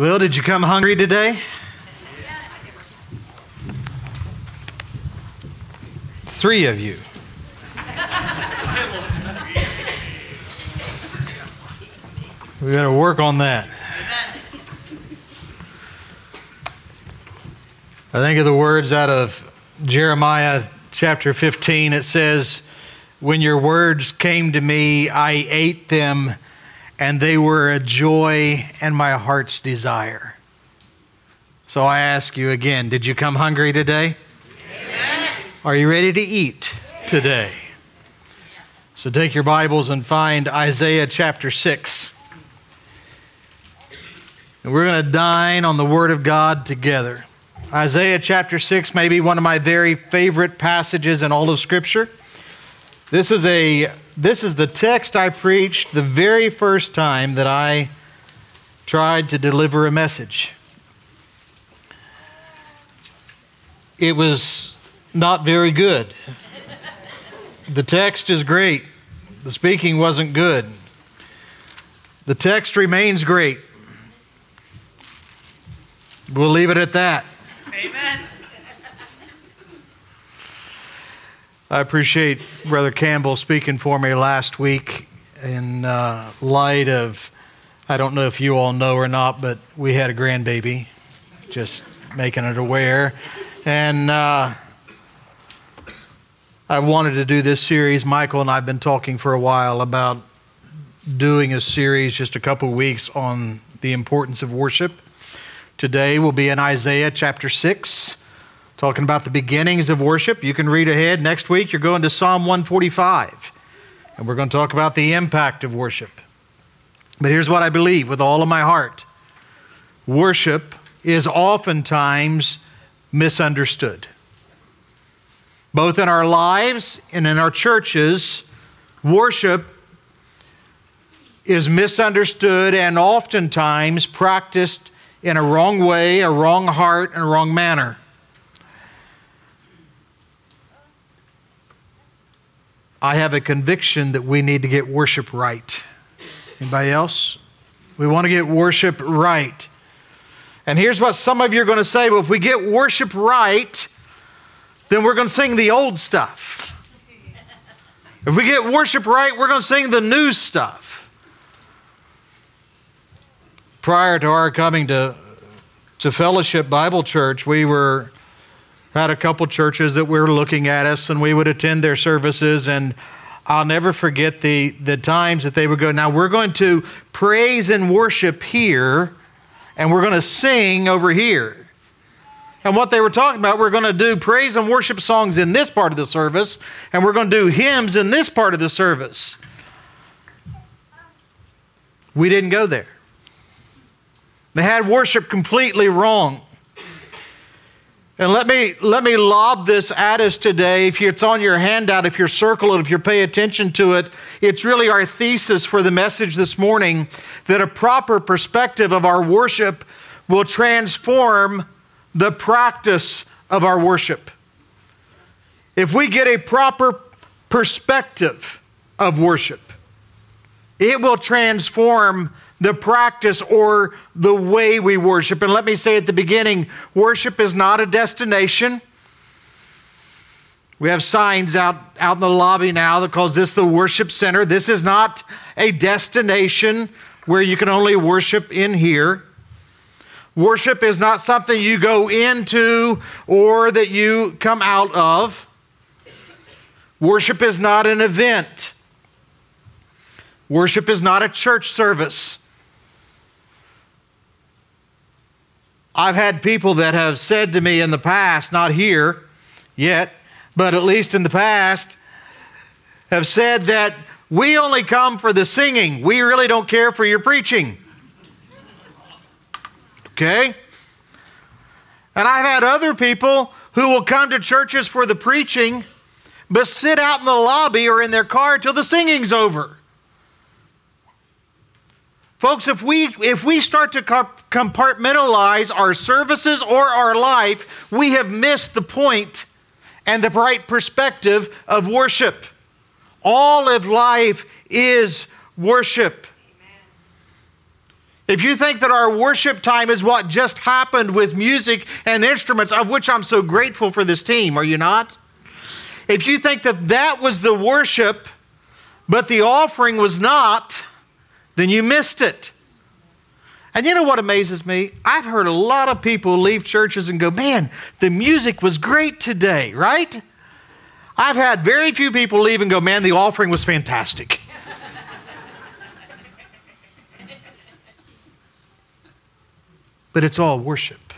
Well, did you come hungry today? Yes. Three of you. We got to work on that. I think of the words out of Jeremiah chapter 15. It says, When your words came to me, I ate them, and they were a joy and my heart's desire. So I ask you again, did you come hungry today? Are you ready to eat today? So take your Bibles and find Isaiah chapter 6. And we're going to dine on the Word of God together. Isaiah chapter 6 may be one of my very favorite passages in all of Scripture. This is, a, this is the text I preached the very first time that I tried to deliver a message. It was not very good. The text is great, the speaking wasn't good. The text remains great. We'll leave it at that. I appreciate Brother Campbell speaking for me last week in uh, light of, I don't know if you all know or not, but we had a grandbaby, just making it aware. And uh, I wanted to do this series. Michael and I have been talking for a while about doing a series just a couple weeks on the importance of worship. Today we'll be in Isaiah chapter 6, talking about the beginnings of worship. You can read ahead. Next week, you're going to Psalm 145, and we're going to talk about the impact of worship. But here's what I believe with all of my heart worship is oftentimes misunderstood. Both in our lives and in our churches, worship is misunderstood and oftentimes practiced in a wrong way, a wrong heart, and a wrong manner. I have a conviction that we need to get worship right. Anybody else? We want to get worship right. And here's what some of you are going to say well, if we get worship right, then we're going to sing the old stuff. If we get worship right, we're going to sing the new stuff prior to our coming to, to Fellowship Bible Church, we were had a couple churches that were looking at us and we would attend their services and I'll never forget the, the times that they would go, now we're going to praise and worship here and we're going to sing over here. And what they were talking about, we're going to do praise and worship songs in this part of the service, and we're going to do hymns in this part of the service. We didn't go there. They had worship completely wrong. And let me, let me lob this at us today. If it's on your handout, if you circle it, if you pay attention to it, it's really our thesis for the message this morning that a proper perspective of our worship will transform the practice of our worship. If we get a proper perspective of worship, it will transform the practice or the way we worship. And let me say at the beginning worship is not a destination. We have signs out, out in the lobby now that calls this the worship center. This is not a destination where you can only worship in here. Worship is not something you go into or that you come out of. Worship is not an event. Worship is not a church service. I've had people that have said to me in the past, not here yet, but at least in the past, have said that we only come for the singing. We really don't care for your preaching. Okay? And I've had other people who will come to churches for the preaching, but sit out in the lobby or in their car till the singing's over. Folks, if we, if we start to compartmentalize our services or our life, we have missed the point and the right perspective of worship. All of life is worship. if you think that our worship time is what just happened with music and instruments, of which I'm so grateful for this team, are you not? If you think that that was the worship, but the offering was not, then you missed it. And you know what amazes me? I've heard a lot of people leave churches and go, man, the music was great today, right? I've had very few people leave and go, man, the offering was fantastic. but it's all worship.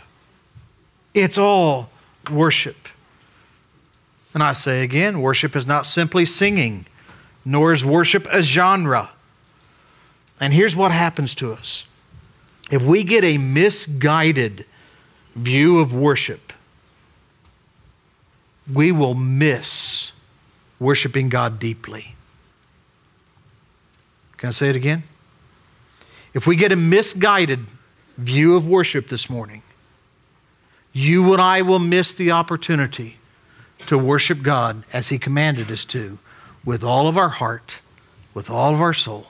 It's all worship. And I say again, worship is not simply singing, nor is worship a genre. And here's what happens to us if we get a misguided view of worship, we will miss worshiping God deeply. Can I say it again? If we get a misguided view of worship this morning, you and I will miss the opportunity to worship God as He commanded us to, with all of our heart, with all of our soul,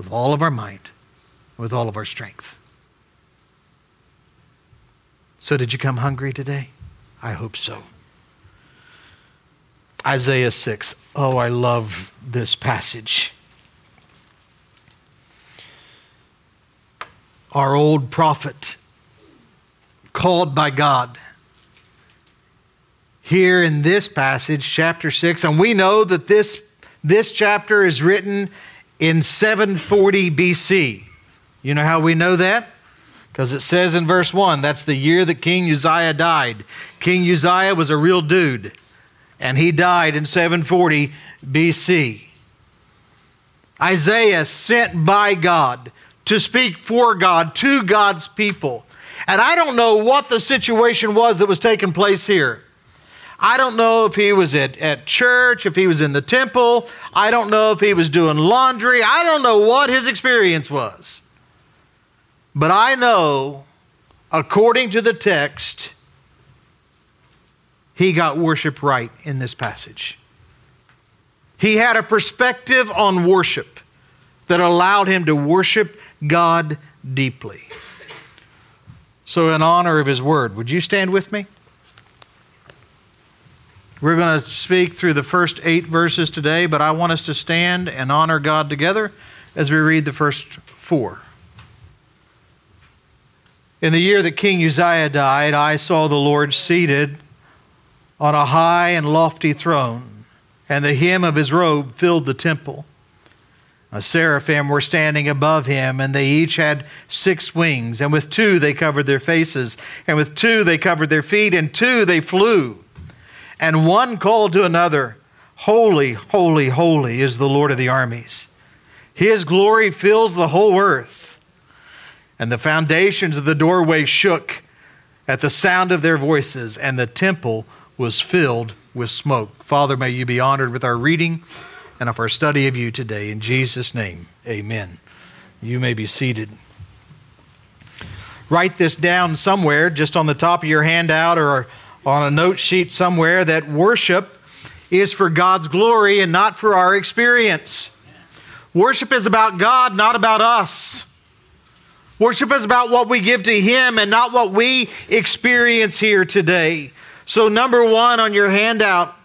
with all of our mind, with all of our strength. So, did you come hungry today? I hope so. Isaiah 6. Oh, I love this passage. our old prophet, called by God. Here in this passage, chapter 6, and we know that this, this chapter is written in 740 BC. You know how we know that? Because it says in verse 1 that's the year that King Uzziah died. King Uzziah was a real dude, and he died in 740 BC. Isaiah, sent by God, to speak for God to God's people. And I don't know what the situation was that was taking place here. I don't know if he was at, at church, if he was in the temple. I don't know if he was doing laundry. I don't know what his experience was. But I know, according to the text, he got worship right in this passage. He had a perspective on worship that allowed him to worship God deeply. So, in honor of his word, would you stand with me? We're going to speak through the first eight verses today, but I want us to stand and honor God together as we read the first four. In the year that King Uzziah died, I saw the Lord seated on a high and lofty throne, and the hem of his robe filled the temple. A seraphim were standing above him, and they each had six wings. And with two they covered their faces, and with two they covered their feet, and two they flew. And one called to another, Holy, holy, holy is the Lord of the armies. His glory fills the whole earth. And the foundations of the doorway shook at the sound of their voices, and the temple was filled with smoke. Father, may you be honored with our reading and of our study of you today. In Jesus' name, amen. You may be seated. Write this down somewhere, just on the top of your handout or on a note sheet somewhere, that worship is for God's glory and not for our experience. Worship is about God, not about us. Worship is about what we give to Him and not what we experience here today. So, number one on your handout,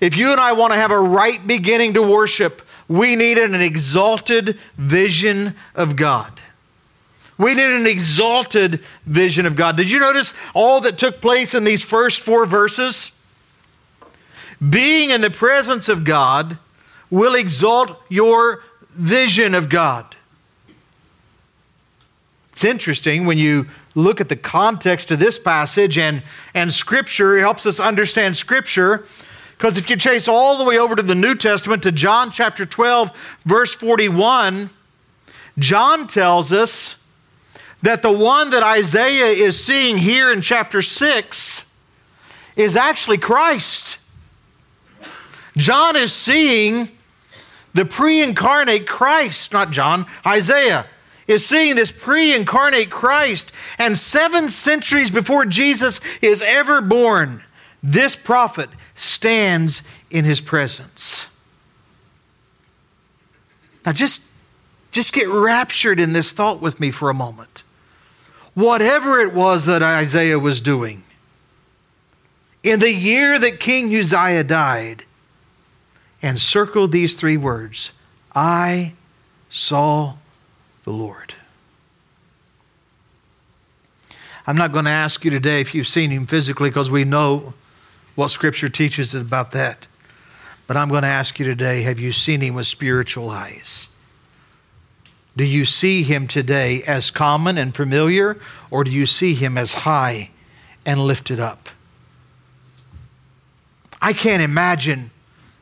if you and I want to have a right beginning to worship, we need an exalted vision of God. We need an exalted vision of God. Did you notice all that took place in these first four verses? Being in the presence of God will exalt your vision of God. It's interesting when you look at the context of this passage and, and Scripture, it helps us understand Scripture. Because if you chase all the way over to the New Testament to John chapter 12, verse 41, John tells us that the one that Isaiah is seeing here in chapter 6 is actually Christ. John is seeing the pre incarnate Christ, not John, Isaiah is seeing this pre incarnate Christ. And seven centuries before Jesus is ever born, this prophet stands in his presence. Now, just, Just get raptured in this thought with me for a moment. Whatever it was that Isaiah was doing, in the year that King Uzziah died, and circled these three words I saw the Lord. I'm not going to ask you today if you've seen him physically because we know what Scripture teaches about that. But I'm going to ask you today have you seen him with spiritual eyes? Do you see him today as common and familiar, or do you see him as high and lifted up? I can't imagine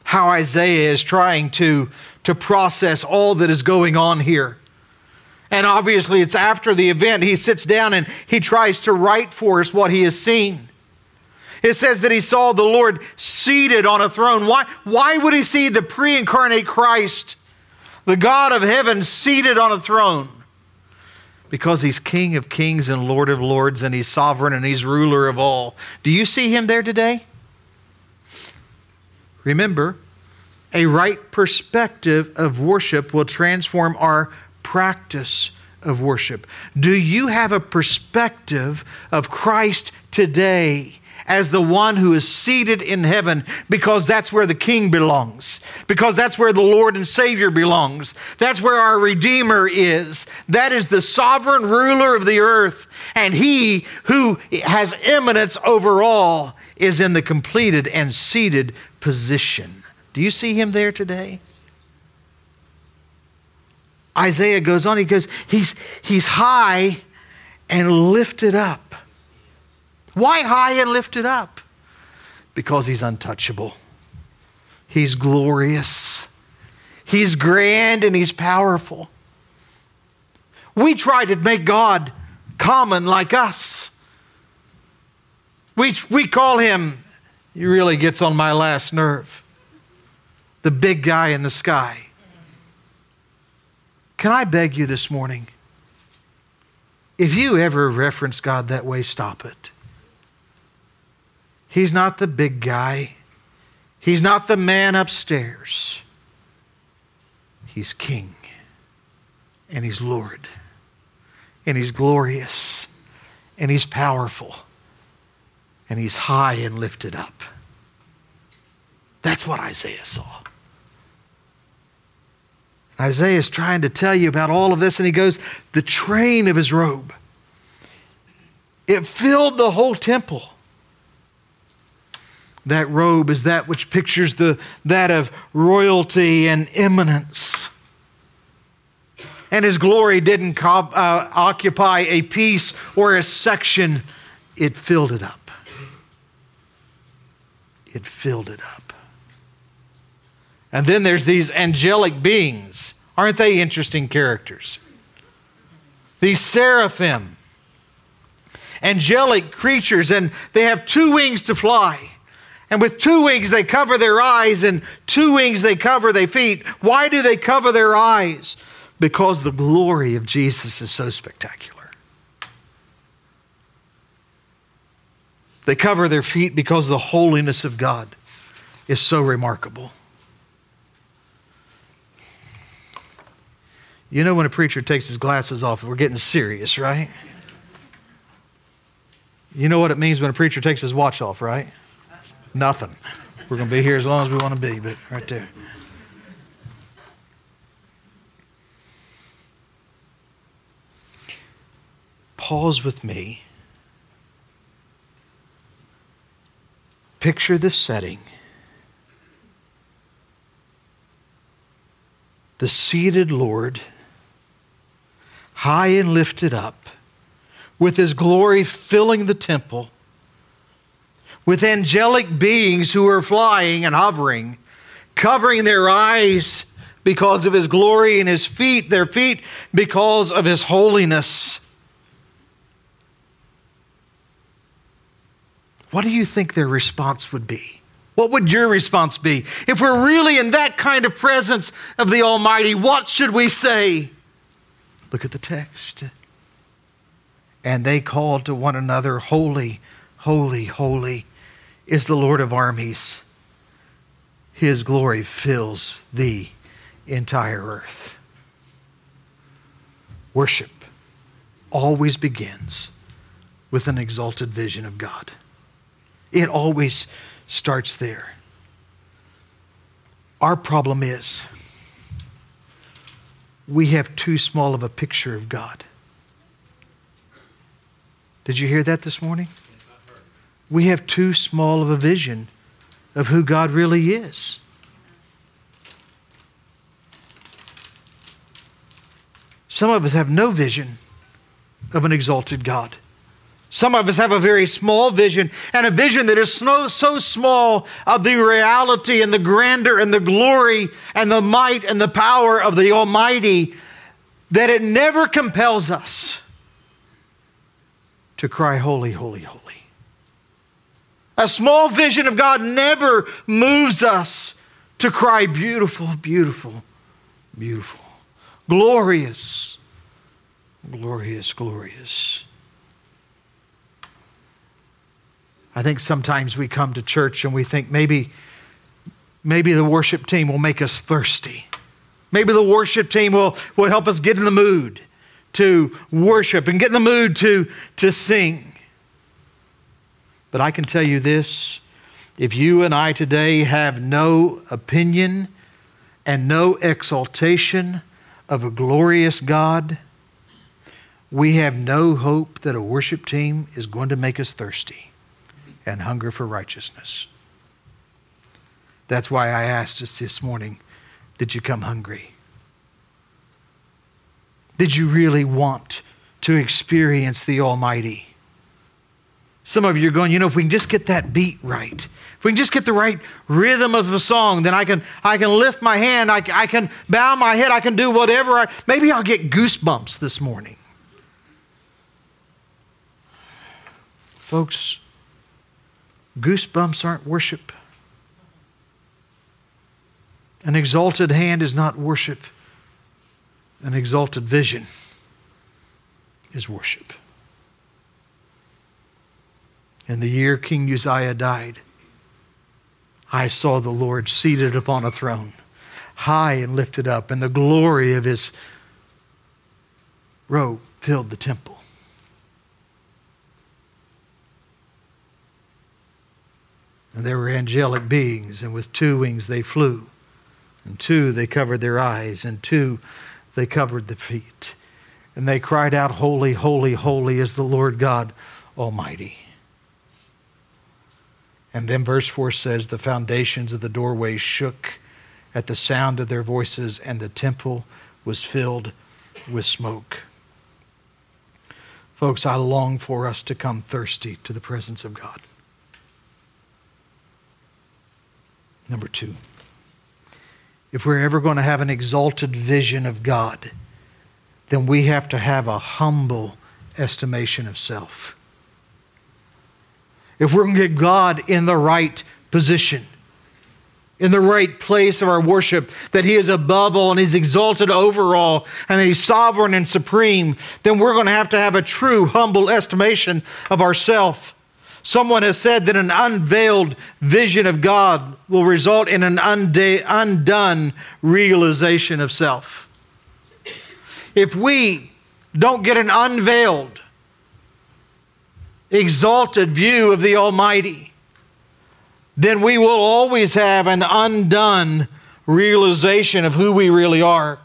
how Isaiah is trying to, to process all that is going on here. And obviously, it's after the event. He sits down and he tries to write for us what he has seen. It says that he saw the Lord seated on a throne. Why, why would he see the pre incarnate Christ, the God of heaven, seated on a throne? Because he's King of kings and Lord of lords, and he's sovereign and he's ruler of all. Do you see him there today? Remember, a right perspective of worship will transform our practice of worship. Do you have a perspective of Christ today? As the one who is seated in heaven, because that's where the King belongs, because that's where the Lord and Savior belongs, that's where our Redeemer is. That is the sovereign ruler of the earth, and He who has eminence over all is in the completed and seated position. Do you see him there today? Isaiah goes on, he goes, he's, he's high and lifted up. Why high and lifted up? Because he's untouchable. He's glorious. He's grand and he's powerful. We try to make God common like us. We, we call him, he really gets on my last nerve, the big guy in the sky. Can I beg you this morning? If you ever reference God that way, stop it. He's not the big guy. He's not the man upstairs. He's king. And he's Lord. And he's glorious. And he's powerful. And he's high and lifted up. That's what Isaiah saw. Isaiah is trying to tell you about all of this, and he goes, The train of his robe. It filled the whole temple. That robe is that which pictures the, that of royalty and eminence. And his glory didn't co- uh, occupy a piece or a section, it filled it up. It filled it up. And then there's these angelic beings. Aren't they interesting characters? These seraphim, angelic creatures, and they have two wings to fly. And with two wings, they cover their eyes, and two wings, they cover their feet. Why do they cover their eyes? Because the glory of Jesus is so spectacular. They cover their feet because the holiness of God is so remarkable. You know when a preacher takes his glasses off, we're getting serious, right? You know what it means when a preacher takes his watch off, right? Nothing. We're going to be here as long as we want to be, but right there. Pause with me. Picture the setting. The seated Lord high and lifted up, with his glory filling the temple, with angelic beings who are flying and hovering, covering their eyes because of his glory, and his feet, their feet, because of his holiness. What do you think their response would be? What would your response be? If we're really in that kind of presence of the Almighty, what should we say? Look at the text. And they called to one another, Holy, holy, holy is the Lord of armies. His glory fills the entire earth. Worship always begins with an exalted vision of God. It always starts there. Our problem is we have too small of a picture of God. Did you hear that this morning? We have too small of a vision of who God really is. Some of us have no vision of an exalted God. Some of us have a very small vision and a vision that is so, so small of the reality and the grandeur and the glory and the might and the power of the Almighty that it never compels us to cry, Holy, holy, holy. A small vision of God never moves us to cry, Beautiful, beautiful, beautiful, glorious, glorious, glorious. I think sometimes we come to church and we think maybe, maybe the worship team will make us thirsty. Maybe the worship team will, will help us get in the mood to worship and get in the mood to, to sing. But I can tell you this if you and I today have no opinion and no exaltation of a glorious God, we have no hope that a worship team is going to make us thirsty and hunger for righteousness. That's why I asked us this morning did you come hungry? Did you really want to experience the Almighty? Some of you are going, you know, if we can just get that beat right, if we can just get the right rhythm of the song, then I can, I can lift my hand, I, I can bow my head, I can do whatever. I, maybe I'll get goosebumps this morning. Folks, goosebumps aren't worship. An exalted hand is not worship. An exalted vision is worship. In the year King Uzziah died, I saw the Lord seated upon a throne, high and lifted up, and the glory of his robe filled the temple. And there were angelic beings, and with two wings they flew, and two they covered their eyes, and two they covered the feet. And they cried out, Holy, holy, holy is the Lord God Almighty. And then verse 4 says, The foundations of the doorway shook at the sound of their voices, and the temple was filled with smoke. Folks, I long for us to come thirsty to the presence of God. Number two, if we're ever going to have an exalted vision of God, then we have to have a humble estimation of self if we're going to get God in the right position, in the right place of our worship, that He is above all and He's exalted over all, and that He's sovereign and supreme, then we're going to have to have a true, humble estimation of ourself. Someone has said that an unveiled vision of God will result in an undone realization of self. If we don't get an unveiled exalted view of the Almighty, then we will always have an undone realization of who we really are.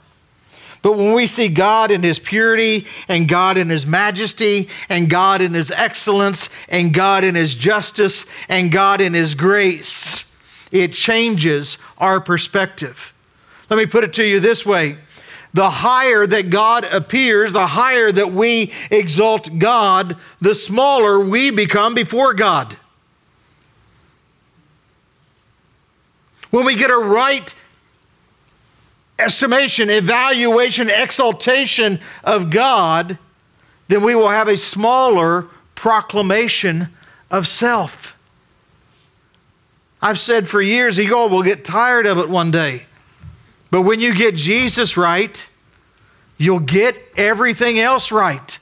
But when we see God in His purity, and God in His majesty, and God in His excellence, and God in His justice, and God in His grace, it changes our perspective. Let me put it to you this way the higher that God appears, the higher that we exalt God, the smaller we become before God. When we get a right estimation, evaluation, exaltation of God, then we will have a smaller proclamation of self. I've said for years, ego will get tired of it one day. But when you get Jesus right, you'll get everything else right.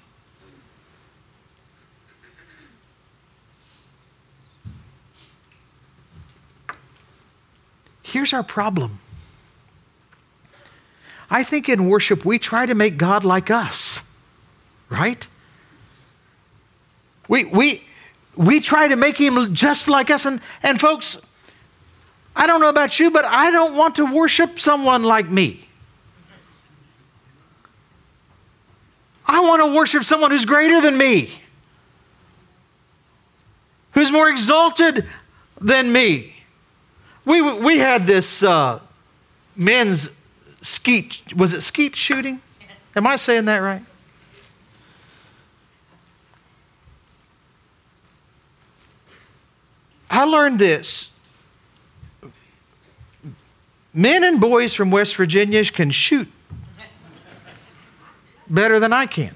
Here's our problem I think in worship we try to make God like us, right? We, we, we try to make him just like us. And, and folks, I don't know about you, but I don't want to worship someone like me. I want to worship someone who's greater than me, who's more exalted than me. We, we had this uh, men's skeet, was it skeet shooting? Am I saying that right? I learned this. Men and boys from West Virginia can shoot better than I can.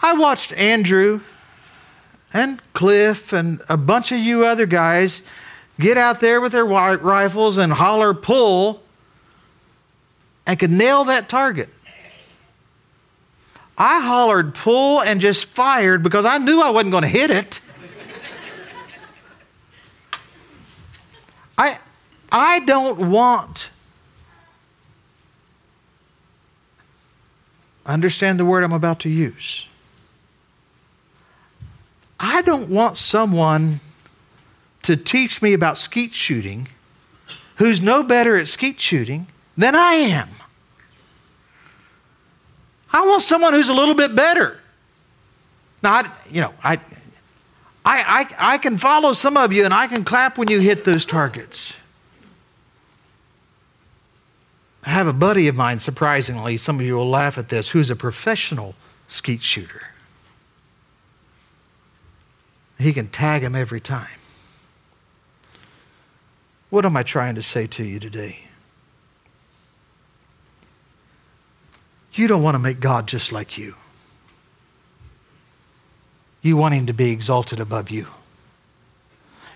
I watched Andrew and Cliff and a bunch of you other guys get out there with their rifles and holler pull and could nail that target. I hollered pull and just fired because I knew I wasn't going to hit it. I, I don't want, understand the word I'm about to use. I don't want someone to teach me about skeet shooting who's no better at skeet shooting than I am. I want someone who's a little bit better. Now, I, you know, I, I, I, I can follow some of you and I can clap when you hit those targets. I have a buddy of mine, surprisingly, some of you will laugh at this, who's a professional skeet shooter. He can tag him every time. What am I trying to say to you today? You don't want to make God just like you. You want Him to be exalted above you.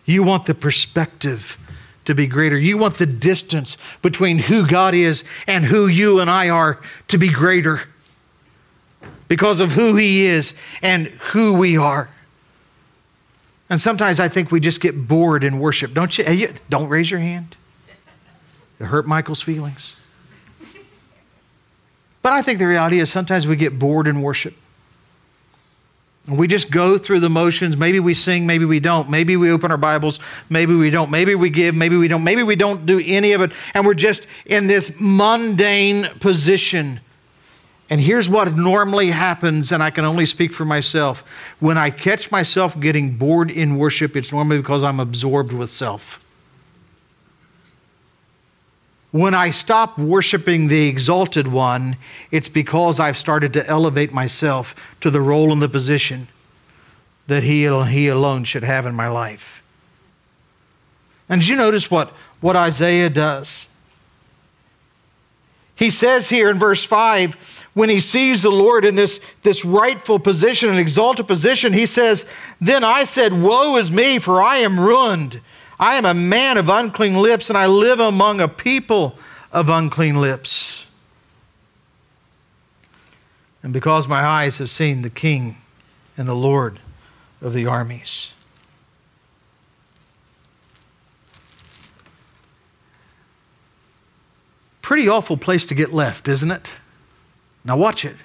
You want the perspective to be greater. You want the distance between who God is and who you and I are to be greater because of who He is and who we are. And sometimes I think we just get bored in worship. Don't you? Don't raise your hand. It hurt Michael's feelings. But I think the reality is sometimes we get bored in worship. We just go through the motions. Maybe we sing, maybe we don't. Maybe we open our Bibles, maybe we don't. Maybe we give, maybe we don't. Maybe we don't do any of it. And we're just in this mundane position. And here's what normally happens, and I can only speak for myself. When I catch myself getting bored in worship, it's normally because I'm absorbed with self. When I stop worshiping the exalted one, it's because I've started to elevate myself to the role and the position that he, he alone should have in my life. And did you notice what, what Isaiah does? He says here in verse 5, when he sees the Lord in this, this rightful position, an exalted position, he says, Then I said, Woe is me, for I am ruined I am a man of unclean lips, and I live among a people of unclean lips. And because my eyes have seen the King and the Lord of the armies. Pretty awful place to get left, isn't it? Now, watch it.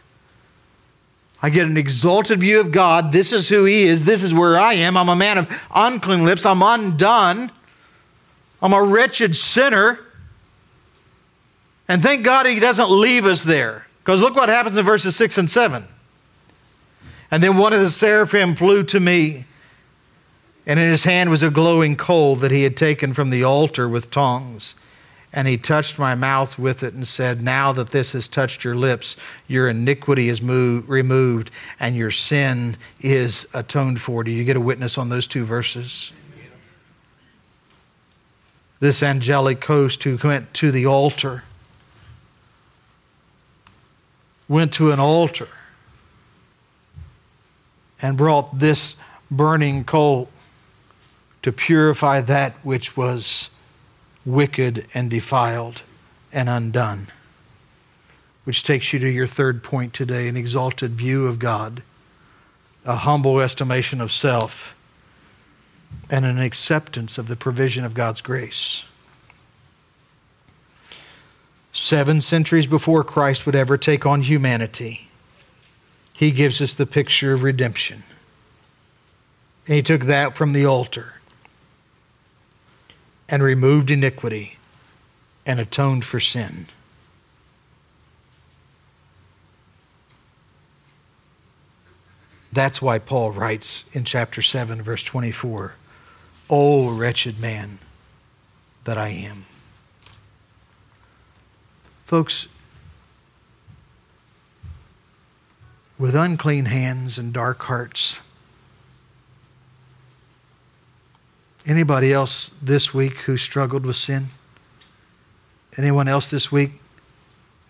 I get an exalted view of God. This is who He is. This is where I am. I'm a man of unclean lips. I'm undone. I'm a wretched sinner. And thank God He doesn't leave us there. Because look what happens in verses 6 and 7. And then one of the seraphim flew to me, and in his hand was a glowing coal that he had taken from the altar with tongs. And he touched my mouth with it and said, Now that this has touched your lips, your iniquity is moved, removed and your sin is atoned for. Do you get a witness on those two verses? This angelic host who went to the altar went to an altar and brought this burning coal to purify that which was wicked and defiled and undone. Which takes you to your third point today an exalted view of God, a humble estimation of self, and an acceptance of the provision of God's grace. seven centuries before Christ would ever take on humanity, he gives us the picture of redemption. And he took that from the altar and removed iniquity and atoned for sin. That's why Paul writes in chapter 7, verse 24, O wretched man that I am. Folks, with unclean hands and dark hearts, anybody else this week who struggled with sin? Anyone else this week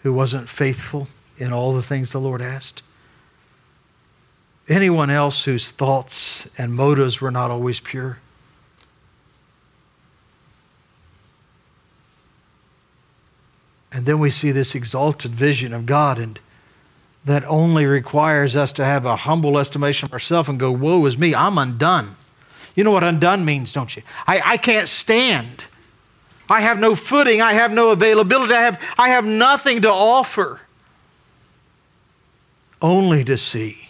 who wasn't faithful in all the things the Lord asked? Anyone else whose thoughts and motives were not always pure? And then we see this exalted vision of God, and that only requires us to have a humble estimation of ourselves and go, Woe is me, I'm undone. You know what undone means, don't you? I, I can't stand. I have no footing. I have no availability. I have, I have nothing to offer. Only to see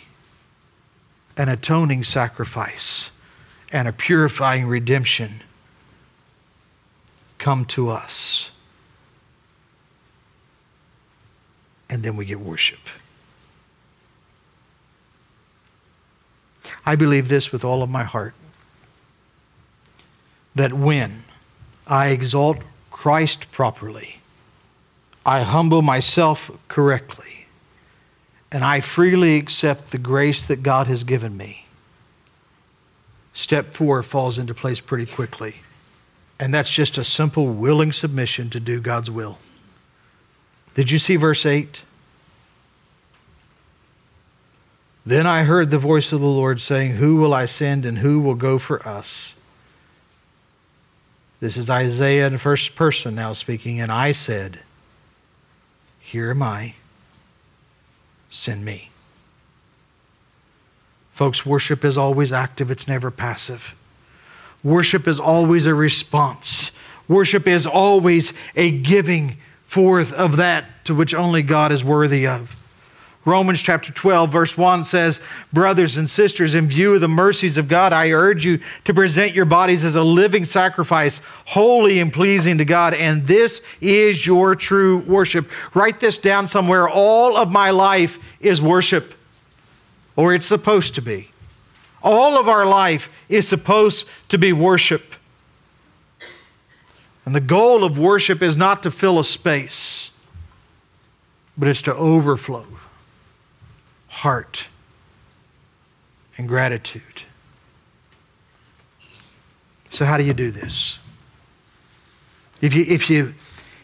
an atoning sacrifice and a purifying redemption come to us. and then we get worship. I believe this with all of my heart that when I exalt Christ properly, I humble myself correctly, and I freely accept the grace that God has given me, step four falls into place pretty quickly. And that's just a simple, willing submission to do God's will. Did you see verse 8? Then I heard the voice of the Lord saying, Who will I send and who will go for us? This is Isaiah in first person now speaking, and I said, Here am I, send me. Folks, worship is always active, it's never passive. Worship is always a response. Worship is always a giving forth of that to which only God is worthy of. Romans chapter 12, verse 1 says, Brothers and sisters, in view of the mercies of God, I urge you to present your bodies as a living sacrifice, holy and pleasing to God, and this is your true worship. Write this down somewhere. All of my life is worship, or it's supposed to be. All of our life is supposed to be worship. And the goal of worship is not to fill a space, but it's to overflow heart and gratitude. So, how do you do this? If you, if you,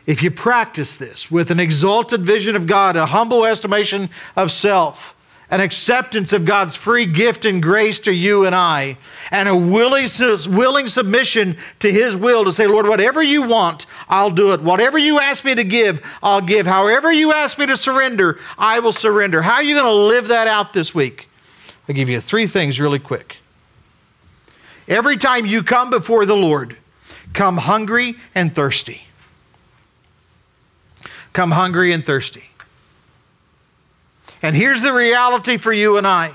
if you practice this with an exalted vision of God, a humble estimation of self, an acceptance of God's free gift and grace to you and I, and a willing, willing submission to His will to say, Lord, whatever you want, I'll do it. Whatever you ask me to give, I'll give. However you ask me to surrender, I will surrender. How are you going to live that out this week? I'll give you three things really quick. Every time you come before the Lord, come hungry and thirsty. Come hungry and thirsty. And here's the reality for you and I.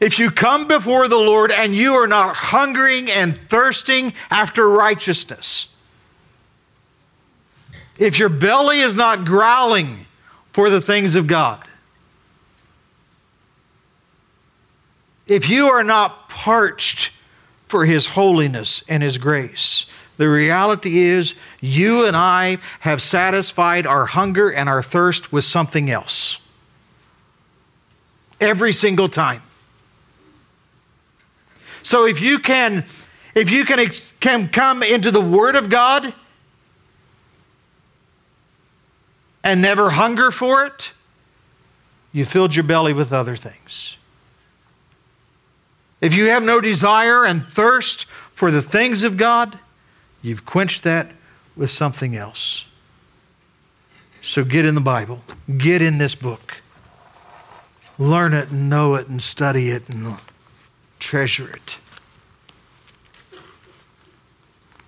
If you come before the Lord and you are not hungering and thirsting after righteousness, if your belly is not growling for the things of God, if you are not parched for His holiness and His grace, the reality is you and I have satisfied our hunger and our thirst with something else every single time. So if you can if you can, can come into the word of God and never hunger for it, you filled your belly with other things. If you have no desire and thirst for the things of God, you've quenched that with something else. So get in the Bible, get in this book learn it and know it and study it and treasure it.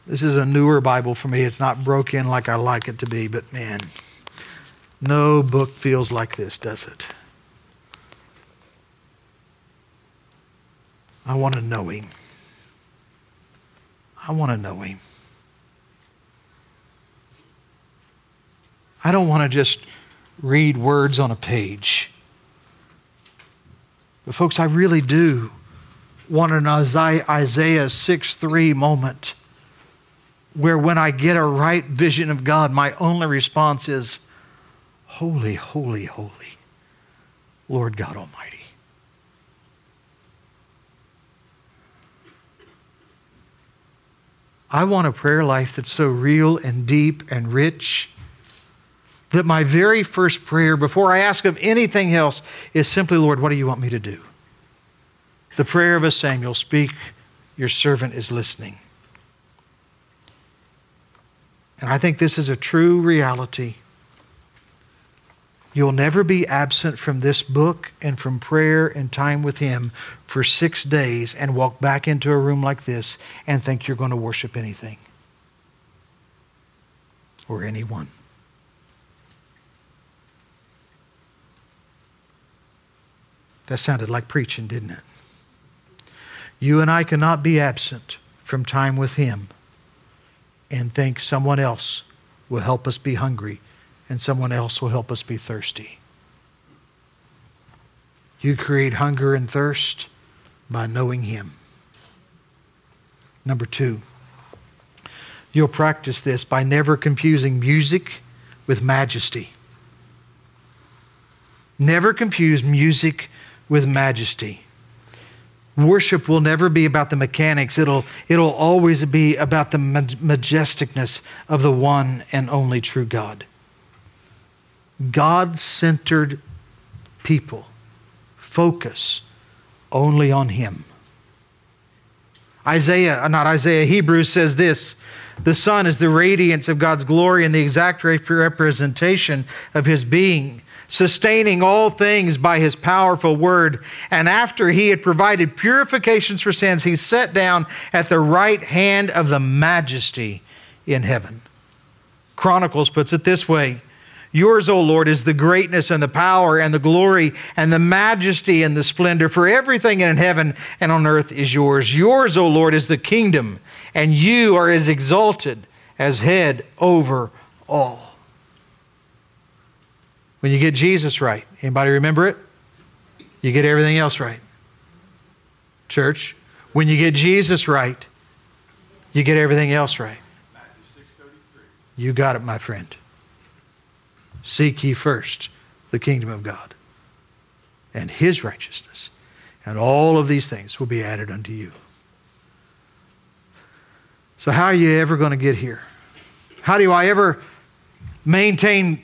This is a newer Bible for me. It's not broken like I like it to be, but man, No book feels like this, does it? I want to know him. I want to know him. I don't want to just read words on a page. But, folks, I really do want an Isaiah 6 3 moment where when I get a right vision of God, my only response is, Holy, holy, holy, Lord God Almighty. I want a prayer life that's so real and deep and rich that my very first prayer, before I ask of anything else, is simply, Lord, what do you want me to do? The prayer of a Samuel speak, your servant is listening. And I think this is a true reality. You'll never be absent from this book and from prayer and time with Him for six days and walk back into a room like this and think you're going to worship anything or anyone. That sounded like preaching, didn't it? You and I cannot be absent from time with Him and think someone else will help us be hungry and someone else will help us be thirsty. You create hunger and thirst by knowing Him. Number two, you'll practice this by never confusing music with majesty. Never confuse music with majesty. Worship will never be about the mechanics. It'll, it'll always be about the majesticness of the one and only true God. God centered people focus only on Him. Isaiah, uh, not Isaiah, Hebrews says this The Son is the radiance of God's glory and the exact representation of His being, sustaining all things by His powerful word. And after He had provided purifications for sins, He sat down at the right hand of the majesty in heaven. Chronicles puts it this way Yours, O Lord, is the greatness and the power and the glory and the majesty and the splendor, for everything in heaven and on earth is yours. Yours, O Lord, is the kingdom, and you are as exalted as head over all. When you get Jesus right, anybody remember it? You get everything else right. Church, when you get Jesus right, you get everything else right. You got it, my friend. Seek ye first the kingdom of God and his righteousness, and all of these things will be added unto you. So, how are you ever going to get here? How do I ever maintain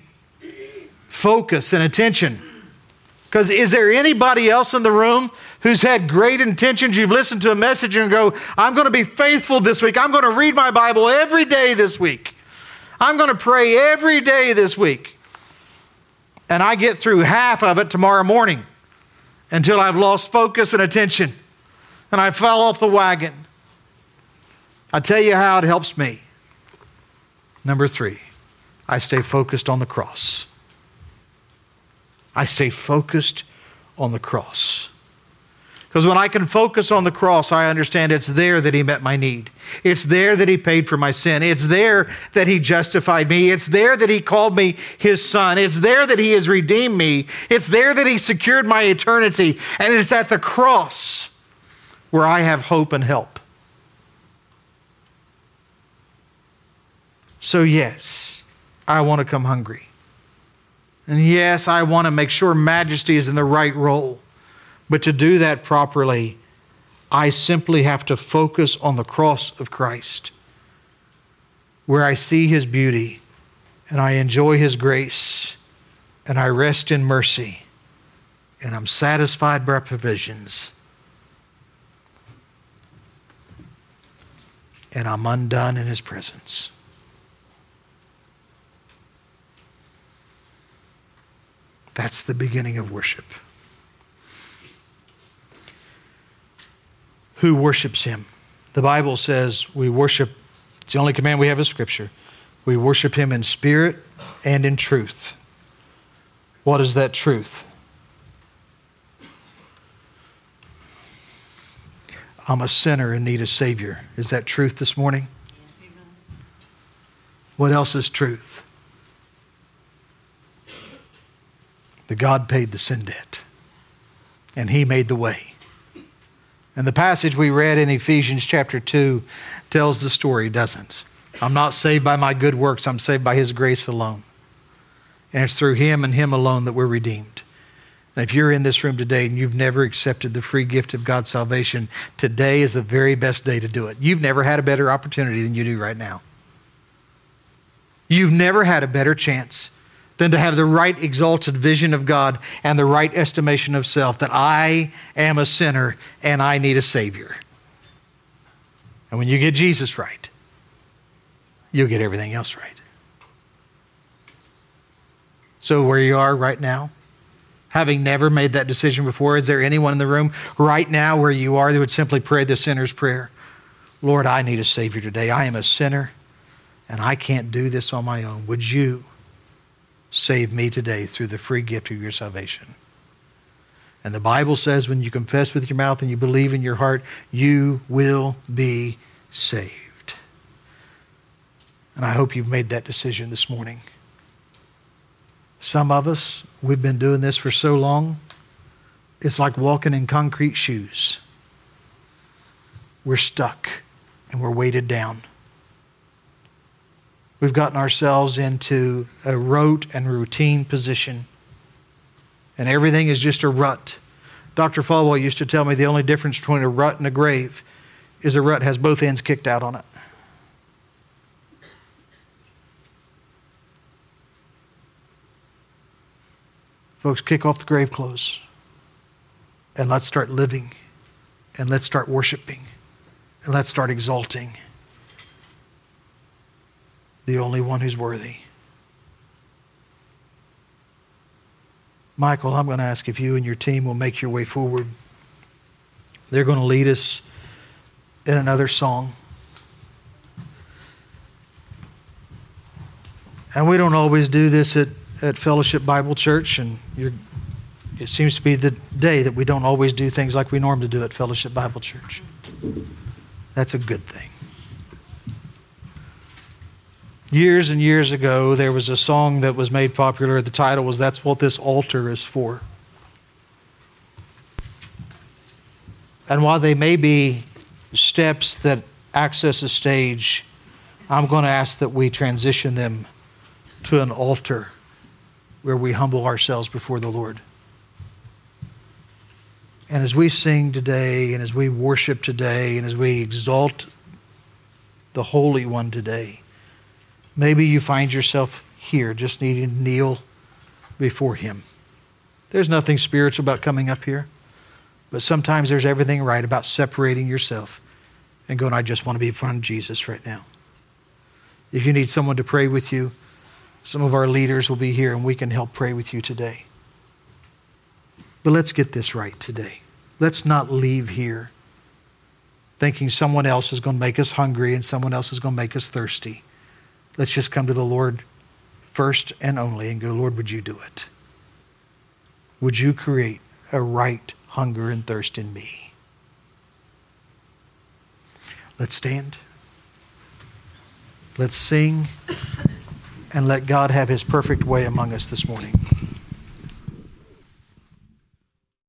focus and attention? Because is there anybody else in the room who's had great intentions? You've listened to a message and go, I'm going to be faithful this week. I'm going to read my Bible every day this week. I'm going to pray every day this week and I get through half of it tomorrow morning until I've lost focus and attention and I fell off the wagon. I tell you how it helps me. Number three, I stay focused on the cross. I stay focused on the cross. Because when I can focus on the cross, I understand it's there that He met my need. It's there that He paid for my sin. It's there that He justified me. It's there that He called me His Son. It's there that He has redeemed me. It's there that He secured my eternity. And it's at the cross where I have hope and help. So, yes, I want to come hungry. And yes, I want to make sure majesty is in the right role. But to do that properly, I simply have to focus on the cross of Christ, where I see his beauty and I enjoy his grace and I rest in mercy and I'm satisfied by provisions. And I'm undone in his presence. That's the beginning of worship. who worships him. The Bible says we worship, it's the only command we have in Scripture. We worship him in spirit and in truth. What is that truth? I'm a sinner in need of Savior. Is that truth this morning? What else is truth? That God paid the sin debt and He made the way. And the passage we read in Ephesians chapter 2 tells the story, doesn't? I'm not saved by my good works, I'm saved by His grace alone. And it's through Him and Him alone that we're redeemed. And if you're in this room today and you've never accepted the free gift of God's salvation, today is the very best day to do it. You've never had a better opportunity than you do right now. You've never had a better chance than to have the right exalted vision of God and the right estimation of self that I am a sinner and I need a Savior. And when you get Jesus right, you'll get everything else right. So, where you are right now, having never made that decision before, is there anyone in the room right now where you are that would simply pray the sinner's prayer? Lord, I need a Savior today. I am a sinner and I can't do this on my own. Would you save me today through the free gift of your salvation? And the Bible says when you confess with your mouth and you believe in your heart, you will be saved. And I hope you've made that decision this morning. Some of us, we've been doing this for so long, it's like walking in concrete shoes. We're stuck and we're weighted down. We've gotten ourselves into a rote and routine position, and everything is just a rut. Dr. Falwell used to tell me the only difference between a rut and a grave is a rut has both ends kicked out on it. Folks, kick off the grave clothes and let's start living and let's start worshiping and let's start exalting the only one who's worthy. Michael, I'm going to ask if you and your team will make your way forward. They're going to lead us in another song. And we don't always do this at at Fellowship Bible Church, and it seems to be the day that we don't always do things like we normally do at Fellowship Bible Church. That's a good thing. Years and years ago, there was a song that was made popular. The title was That's What This Altar Is For. And while they may be steps that access a stage, I'm going to ask that we transition them to an altar where we humble ourselves before the Lord. And as we sing today, and as we worship today, and as we exalt the Holy One today, maybe you find yourself here just needing to kneel before Him. There's nothing spiritual about coming up here, but sometimes there's everything right about separating yourself and going, I just want to be in front of Jesus right now. If you need someone to pray with you, some of our leaders will be here and we can help pray with you today. But let's get this right today. Let's not leave here thinking someone else is going to make us hungry and someone else is going to make us thirsty. Let's just come to the Lord first and only and go, Lord, would you do it? Would you create a right hunger and thirst in me? Let's stand. Let's sing and let God have his perfect way among us this morning.